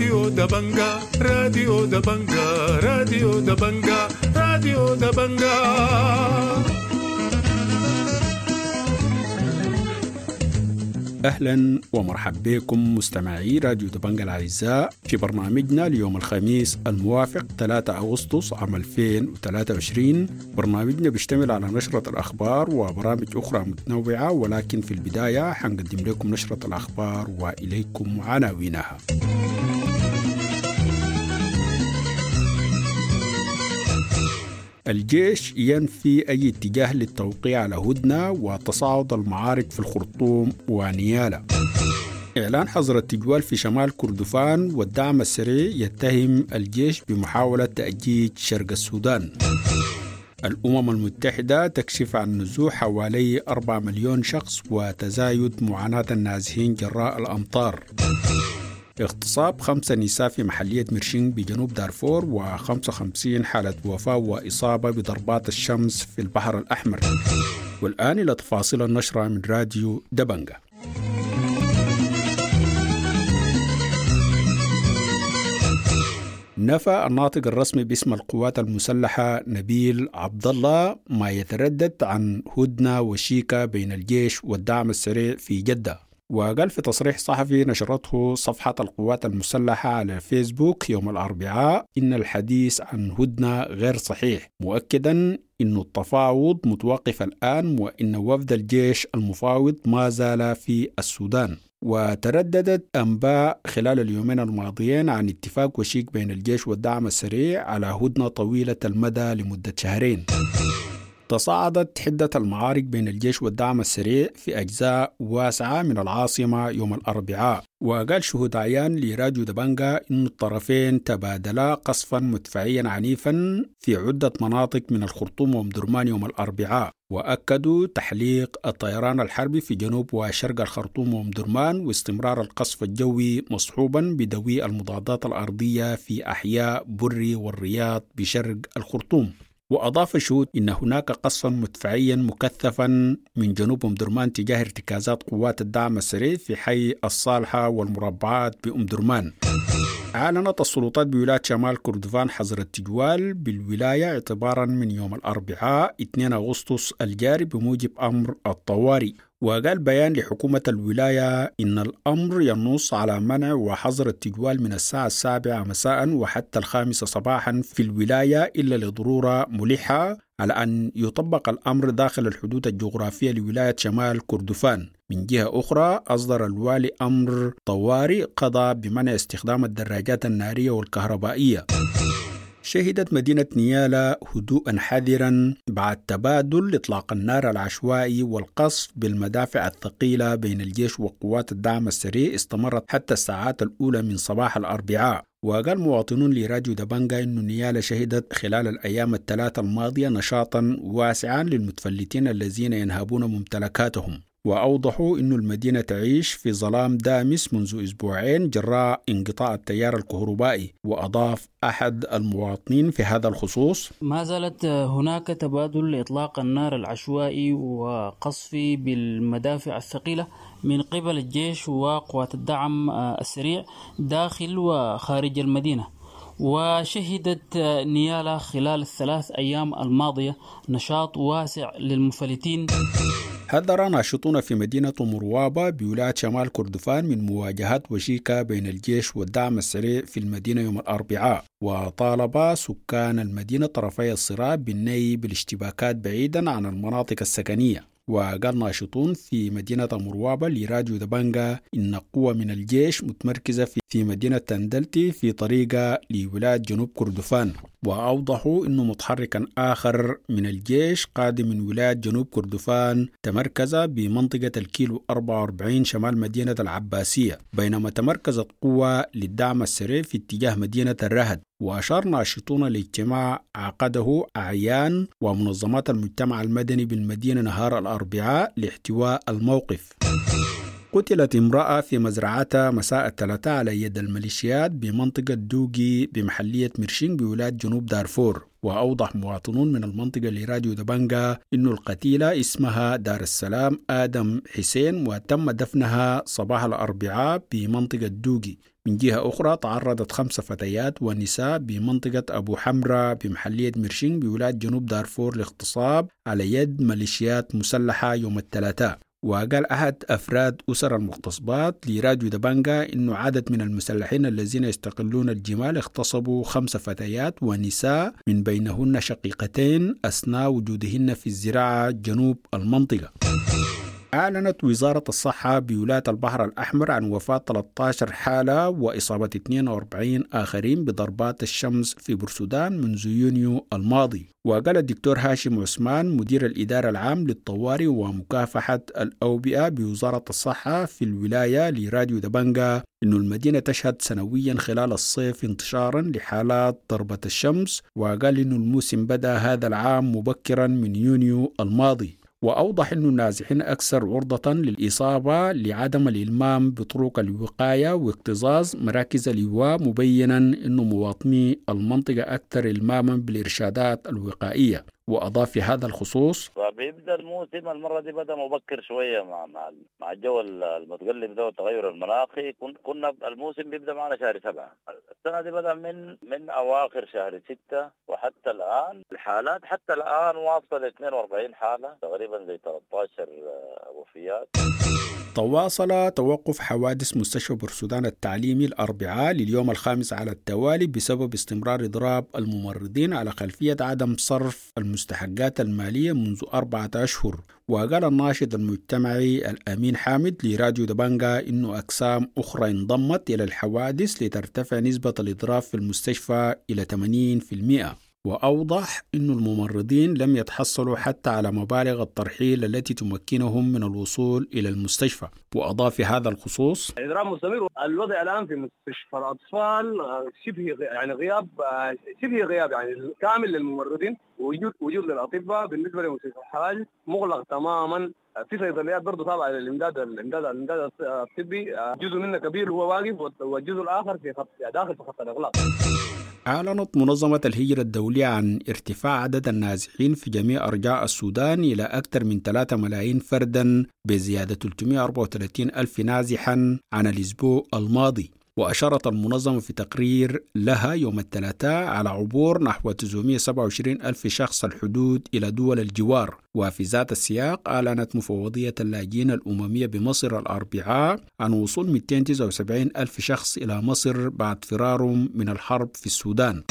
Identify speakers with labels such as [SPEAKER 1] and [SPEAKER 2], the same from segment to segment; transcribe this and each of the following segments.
[SPEAKER 1] راديو دبنجا راديو دبنجا راديو دبنجا راديو دبنجا
[SPEAKER 2] أهلا ومرحبا بكم مستمعي راديو دبنجا الأعزاء في برنامجنا اليوم الخميس الموافق 3 أغسطس عام 2023 برنامجنا بيشتمل على نشرة الأخبار وبرامج أخرى متنوعة ولكن في البداية حنقدم لكم نشرة الأخبار وإليكم عناوينها. الجيش ينفي أي اتجاه للتوقيع على هدنة وتصاعد المعارك في الخرطوم ونيالا. إعلان حظر التجوال في شمال كردفان والدعم السريع يتهم الجيش بمحاولة تأجيج شرق السودان. الأمم المتحدة تكشف عن نزوح حوالي 4 مليون شخص وتزايد معاناة النازحين جراء الأمطار. اغتصاب خمسة نساء في محلية مرشين بجنوب دارفور و55 حالة وفاة وإصابة بضربات الشمس في البحر الأحمر. والآن إلى تفاصيل النشرة من راديو دبنجة نفى الناطق الرسمي باسم القوات المسلحة نبيل عبد الله ما يتردد عن هدنة وشيكة بين الجيش والدعم السريع في جدة. وقال في تصريح صحفي نشرته صفحة القوات المسلحة على فيسبوك يوم الأربعاء إن الحديث عن هدنة غير صحيح مؤكدا إن التفاوض متوقف الآن وإن وفد الجيش المفاوض ما زال في السودان. وترددت أنباء خلال اليومين الماضيين عن اتفاق وشيك بين الجيش والدعم السريع على هدنة طويلة المدى لمدة شهرين. تصاعدت حدة المعارك بين الجيش والدعم السريع في أجزاء واسعة من العاصمة يوم الأربعاء. وقال شهود عيان لراجو دبنجا أن الطرفين تبادلا قصفا مدفعيا عنيفا في عدة مناطق من الخرطوم ومدرمان يوم الأربعاء. وأكدوا تحليق الطيران الحربي في جنوب وشرق الخرطوم ومدرمان واستمرار القصف الجوي مصحوبا بدوي المضادات الأرضية في أحياء بري والرياض بشرق الخرطوم. وأضاف الشهود إن هناك قصفا مدفعيا مكثفا من جنوب أم درمان تجاه ارتكازات قوات الدعم السريع في حي الصالحة والمربعات بأم درمان أعلنت السلطات بولاية شمال كردفان حظر التجوال بالولاية اعتبارا من يوم الأربعاء 2 أغسطس الجاري بموجب أمر الطوارئ. وقال بيان لحكومة الولاية إن الأمر ينص على منع وحظر التجوال من الساعة السابعة مساء وحتى الخامسة صباحا في الولاية إلا لضرورة ملحة على أن يطبق الأمر داخل الحدود الجغرافية لولاية شمال كردفان. من جهة أخرى أصدر الوالي أمر طوارئ قضى بمنع استخدام الدراجات النارية والكهربائية. شهدت مدينة نيالا هدوءا حذرا بعد تبادل إطلاق النار العشوائي والقصف بالمدافع الثقيلة بين الجيش وقوات الدعم السريع استمرت حتى الساعات الأولى من صباح الأربعاء. وقال مواطنون لراديو دبنجا أن نيالا شهدت خلال الأيام الثلاثة الماضية نشاطا واسعا للمتفلتين الذين ينهبون ممتلكاتهم. وأوضحوا أن المدينة تعيش في ظلام دامس منذ أسبوعين جراء انقطاع التيار الكهربائي وأضاف أحد المواطنين في هذا الخصوص
[SPEAKER 3] ما زالت هناك تبادل لإطلاق النار العشوائي وقصف بالمدافع الثقيلة من قبل الجيش وقوات الدعم السريع داخل وخارج المدينة وشهدت نيالا خلال الثلاث أيام الماضية نشاط واسع للمفلتين.
[SPEAKER 2] حذر ناشطون في مدينة مروابة بولاية شمال كردفان من مواجهات وشيكة بين الجيش والدعم السريع في المدينة يوم الأربعاء وطالب سكان المدينة طرفي الصراع بالنهي بالاشتباكات بعيدا عن المناطق السكنية. وقال ناشطون في مدينة مروابة لراديو دبانجا إن قوة من الجيش متمركزة في مدينة تندلتي في طريقة لولاية جنوب كردفان. وأوضحوا أنه متحركا آخر من الجيش قادم من ولاية جنوب كردفان تمركز بمنطقة الكيلو 44 شمال مدينة العباسية بينما تمركزت قوة للدعم السريع في اتجاه مدينة الرهد. وأشار ناشطون لاجتماع عقده أعيان ومنظمات المجتمع المدني بالمدينة نهار الأربعاء لاحتواء الموقف. قتلت امرأة في مزرعتها مساء الثلاثاء على يد الميليشيات بمنطقة دوغي بمحلية مرشين بولاية جنوب دارفور. وأوضح مواطنون من المنطقة لراديو دبنجا أن القتيلة اسمها دار السلام آدم حسين وتم دفنها صباح الأربعاء بمنطقة دوجي من جهة أخرى تعرضت خمس فتيات ونساء بمنطقة أبو حمرة بمحلية مرشين بولاية جنوب دارفور لاغتصاب على يد ميليشيات مسلحة يوم الثلاثاء. وقال أحد أفراد أسر المغتصبات لراديو دبانجا إنه عدد من المسلحين الذين يستقلون الجمال اغتصبوا خمس فتيات ونساء من بينهن شقيقتين أثناء وجودهن في الزراعة جنوب المنطقة. أعلنت وزارة الصحة بولاية البحر الأحمر عن وفاة 13 حالة وإصابة 42 آخرين بضربات الشمس في بورسودان منذ يونيو الماضي. وقال الدكتور هاشم عثمان مدير الإدارة العام للطوارئ ومكافحة الأوبئة بوزارة الصحة في الولاية لراديو دبنجا أن المدينة تشهد سنويا خلال الصيف انتشارا لحالات ضربة الشمس وقال أن الموسم بدأ هذا العام مبكرا من يونيو الماضي. وأوضح أن النازحين أكثر عرضة للإصابة لعدم الإلمام بطرق الوقاية واكتظاظ مراكز اللواء مبينا أن مواطني المنطقة أكثر إلماما بالإرشادات الوقائية. وأضاف في هذا الخصوص
[SPEAKER 4] فبيبدا الموسم المرة دي بدأ مبكر شوية مع مع مع الجو المتقلب ده والتغير المناخي. كنا الموسم بيبدأ معنا شهر سبعة. السنة دي بدأ من من أواخر شهر ستة وحتى الآن الحالات حتى الآن واصلة ل 42 حالة تقريبا زي 13 وفيات.
[SPEAKER 2] تواصل توقف حوادث مستشفى بورسودان التعليمي الأربعاء لليوم الخامس على التوالي بسبب استمرار إضراب الممرضين على خلفية عدم صرف المستحقات المالية منذ أربعة أشهر. وقال الناشط المجتمعي الأمين حامد لراديو دبانجا إنه أقسام أخرى انضمت إلى الحوادث لترتفع نسبة الإضراب في المستشفى إلى 80% وأوضح أن الممرضين لم يتحصلوا حتى على مبالغ الترحيل التي تمكنهم من الوصول إلى المستشفى. وأضاف في هذا الخصوص
[SPEAKER 5] إضراب مستمر. الوضع الآن في مستشفى الأطفال شبه يعني غياب شبه غياب يعني كامل للممرضين. وجود وجود للأطباء بالنسبة لمستشفى الحاج مغلق تماما. في صيدليات برضه تابعه للإمداد الإمداد الإمداد الطبي. جزء منه كبير هو واقف والجزء الآخر في خط داخل في خط الإغلاق.
[SPEAKER 2] أعلنت منظمة الهجرة الدولية عن ارتفاع عدد النازحين في جميع أرجاء السودان إلى أكثر من 3 ملايين فردا بزيادة 334 ألف نازحا عن الأسبوع الماضي. وأشارت المنظمة في تقرير لها يوم الثلاثاء على عبور نحو 927 ألف شخص الحدود إلى دول الجوار. وفي ذات السياق أعلنت مفوضية اللاجئين الأممية بمصر الأربعاء عن وصول 279 ألف شخص إلى مصر بعد فرارهم من الحرب في السودان.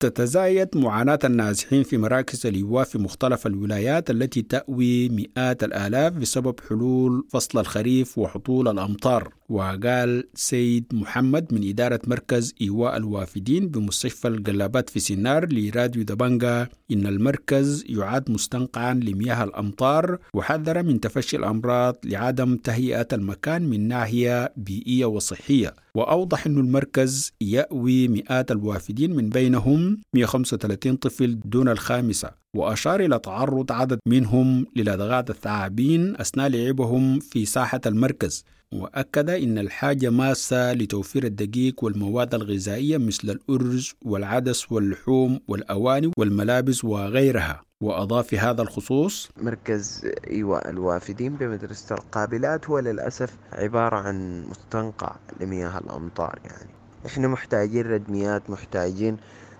[SPEAKER 2] تتزايد معاناة النازحين في مراكز الإيواء في مختلف الولايات التي تأوي مئات الآلاف بسبب حلول فصل الخريف وحطول الأمطار. وقال سيد محمد من إدارة مركز إيواء الوافدين بمستشفى القلابات في سنار لراديو دبانجا إن المركز يعد مستنقعا لمياه الأمطار وحذر من تفشي الأمراض لعدم تهيئة المكان من ناحية بيئية وصحية. وأوضح أن المركز يأوي مئات الوافدين من بينهم 135 طفل دون الخامسة وأشار إلى تعرض عدد منهم للدغات الثعابين أثناء لعبهم في ساحة المركز وأكد إن الحاجة ماسة لتوفير الدقيق والمواد الغذائية مثل الأرز والعدس واللحوم والأواني والملابس وغيرها. وأضاف في هذا الخصوص
[SPEAKER 6] مركز إيواء الوافدين بمدرسة القابلات هو للأسف عبارة عن مستنقع لمياه الأمطار يعني. إحنا محتاجين ردميات محتاجين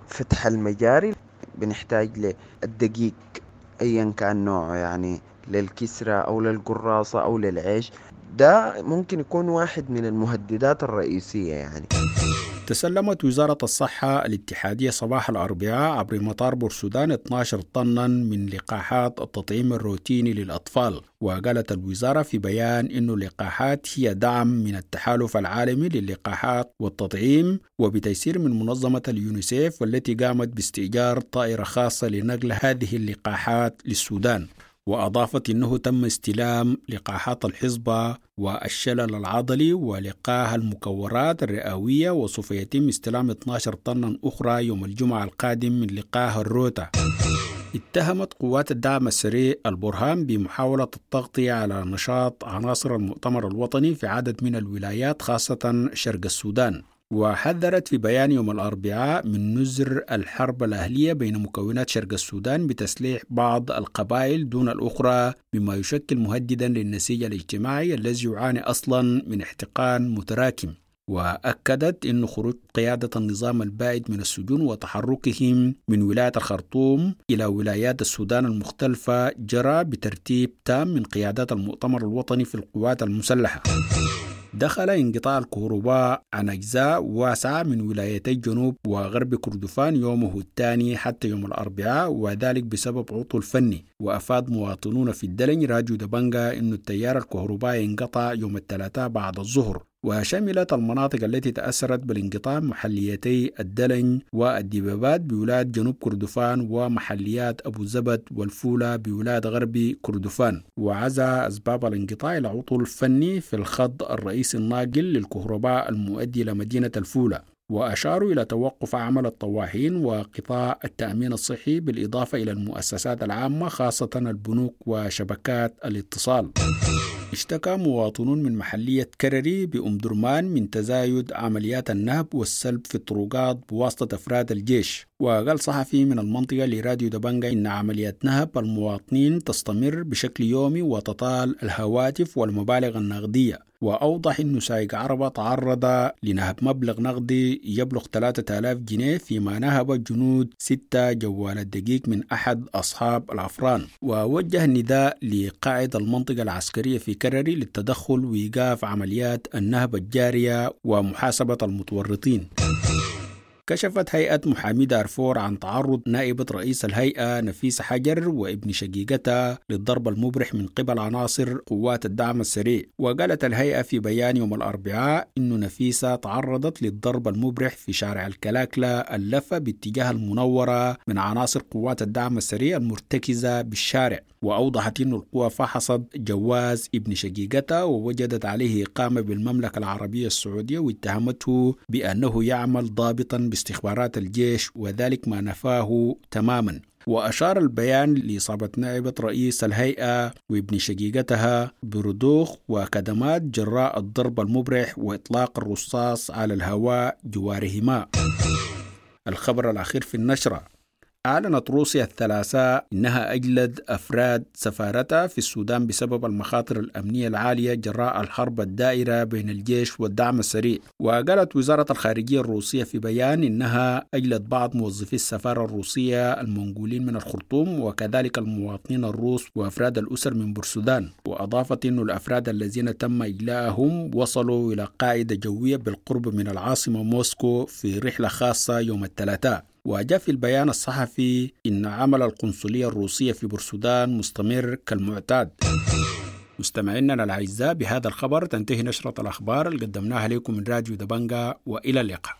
[SPEAKER 6] فتح المجاري. بنحتاج للدقيق أيا كان نوعه يعني للكسرة أو للقراصة أو للعيش. ده ممكن يكون واحد من المهددات الرئيسية يعني.
[SPEAKER 2] تسلمت وزارة الصحة الاتحادية صباح الأربعاء عبر مطار بورسودان 12 طنا من لقاحات التطعيم الروتيني للأطفال وقالت الوزارة في بيان أن اللقاحات هي دعم من التحالف العالمي للقاحات والتطعيم وبتيسير من منظمة اليونيسيف والتي قامت باستئجار طائرة خاصة لنقل هذه اللقاحات للسودان. وأضافت أنه تم استلام لقاحات الحصبة والشلل العضلي ولقاح المكورات الرئوية وسوف يتم استلام 12 طنا أخرى يوم الجمعة القادم من لقاح الروتا. اتهمت قوات الدعم السريع البرهان بمحاولة التغطية على نشاط عناصر المؤتمر الوطني في عدد من الولايات خاصة شرق السودان. وحذرت في بيان يوم الأربعاء من نزر الحرب الأهلية بين مكونات شرق السودان بتسليح بعض القبائل دون الأخرى مما يشكل مهددا للنسيج الاجتماعي الذي يعاني أصلا من احتقان متراكم. وأكدت أن خروج قيادة النظام البائد من السجون وتحركهم من ولاية الخرطوم إلى ولايات السودان المختلفة جرى بترتيب تام من قيادات المؤتمر الوطني في القوات المسلحة. دخل انقطاع الكهرباء عن أجزاء واسعة من ولايتي جنوب وغرب كردفان يومه الثاني حتى يوم الأربعاء وذلك بسبب عطل فني. وأفاد مواطنون في الدلن راجو دبنجا أن التيار الكهربائي انقطع يوم الثلاثاء بعد الظهر وشملت المناطق التي تأثرت بالانقطاع محليتي الدلن والدبابات بولاية جنوب كردفان ومحليات أبو زبد والفولة بولاية غرب كردفان. وعزى أسباب الانقطاع إلى عطل فني في الخط الرئيسي الناقل للكهرباء المؤدي إلى مدينة الفولة. وأشاروا إلى توقف عمل الطواحين وقطاع التأمين الصحي بالإضافة إلى المؤسسات العامة خاصة البنوك وشبكات الاتصال. اشتكى مواطنون من محلية كرري بأم درمان من تزايد عمليات النهب والسلب في الطرقات بواسطة أفراد الجيش. وقال صحفي من المنطقة لراديو دبنجا إن عمليات نهب المواطنين تستمر بشكل يومي وتطال الهواتف والمبالغ النقدية. وأوضح أن سايق عربة تعرض لنهب مبلغ نقدي يبلغ 3000 جنيه فيما نهب جنود ستة جوال الدقيق من أحد أصحاب العفران ووجه النداء لقائد المنطقة العسكرية في كرري للتدخل وإيقاف عمليات النهب الجارية ومحاسبة المتورطين. كشفت هيئة محامي دارفور عن تعرض نائبة رئيس الهيئة نفيسة حجر وابن شقيقتها للضرب المبرح من قبل عناصر قوات الدعم السريع. وقالت الهيئة في بيان يوم الأربعاء أن نفيسة تعرضت للضرب المبرح في شارع الكلاكلة اللفة باتجاه المنورة من عناصر قوات الدعم السريع المرتكزة بالشارع. وأوضحت أن القوى فحصت جواز ابن شقيقتها ووجدت عليه إقامة بالمملكة العربية السعودية واتهمته بأنه يعمل ضابطا باستخبارات الجيش وذلك ما نفاه تماما. وأشار البيان لإصابة نائبة رئيس الهيئة وابن شقيقتها برضوخ وكدمات جراء الضرب المبرح وإطلاق الرصاص على الهواء جوارهما. الخبر الأخير في النشرة. أعلنت روسيا الثلاثاء إنها أجلد أفراد سفارتها في السودان بسبب المخاطر الأمنية العالية جراء الحرب الدائرة بين الجيش والدعم السريع. وقالت وزارة الخارجية الروسية في بيان إنها أجلت بعض موظفي السفارة الروسية المنقولين من الخرطوم وكذلك المواطنين الروس وأفراد الأسر من بورسودان. وأضافت أن الأفراد الذين تم إجلاءهم وصلوا إلى قاعدة جوية بالقرب من العاصمة موسكو في رحلة خاصة يوم الثلاثاء. وجاء في البيان الصحفي إن عمل القنصلية الروسية في بورسودان مستمر كالمعتاد. مستمعينا الأعزاء بهذا الخبر تنتهي نشرة الأخبار اللي قدمناها لكم من راديو دبنجا وإلى اللقاء.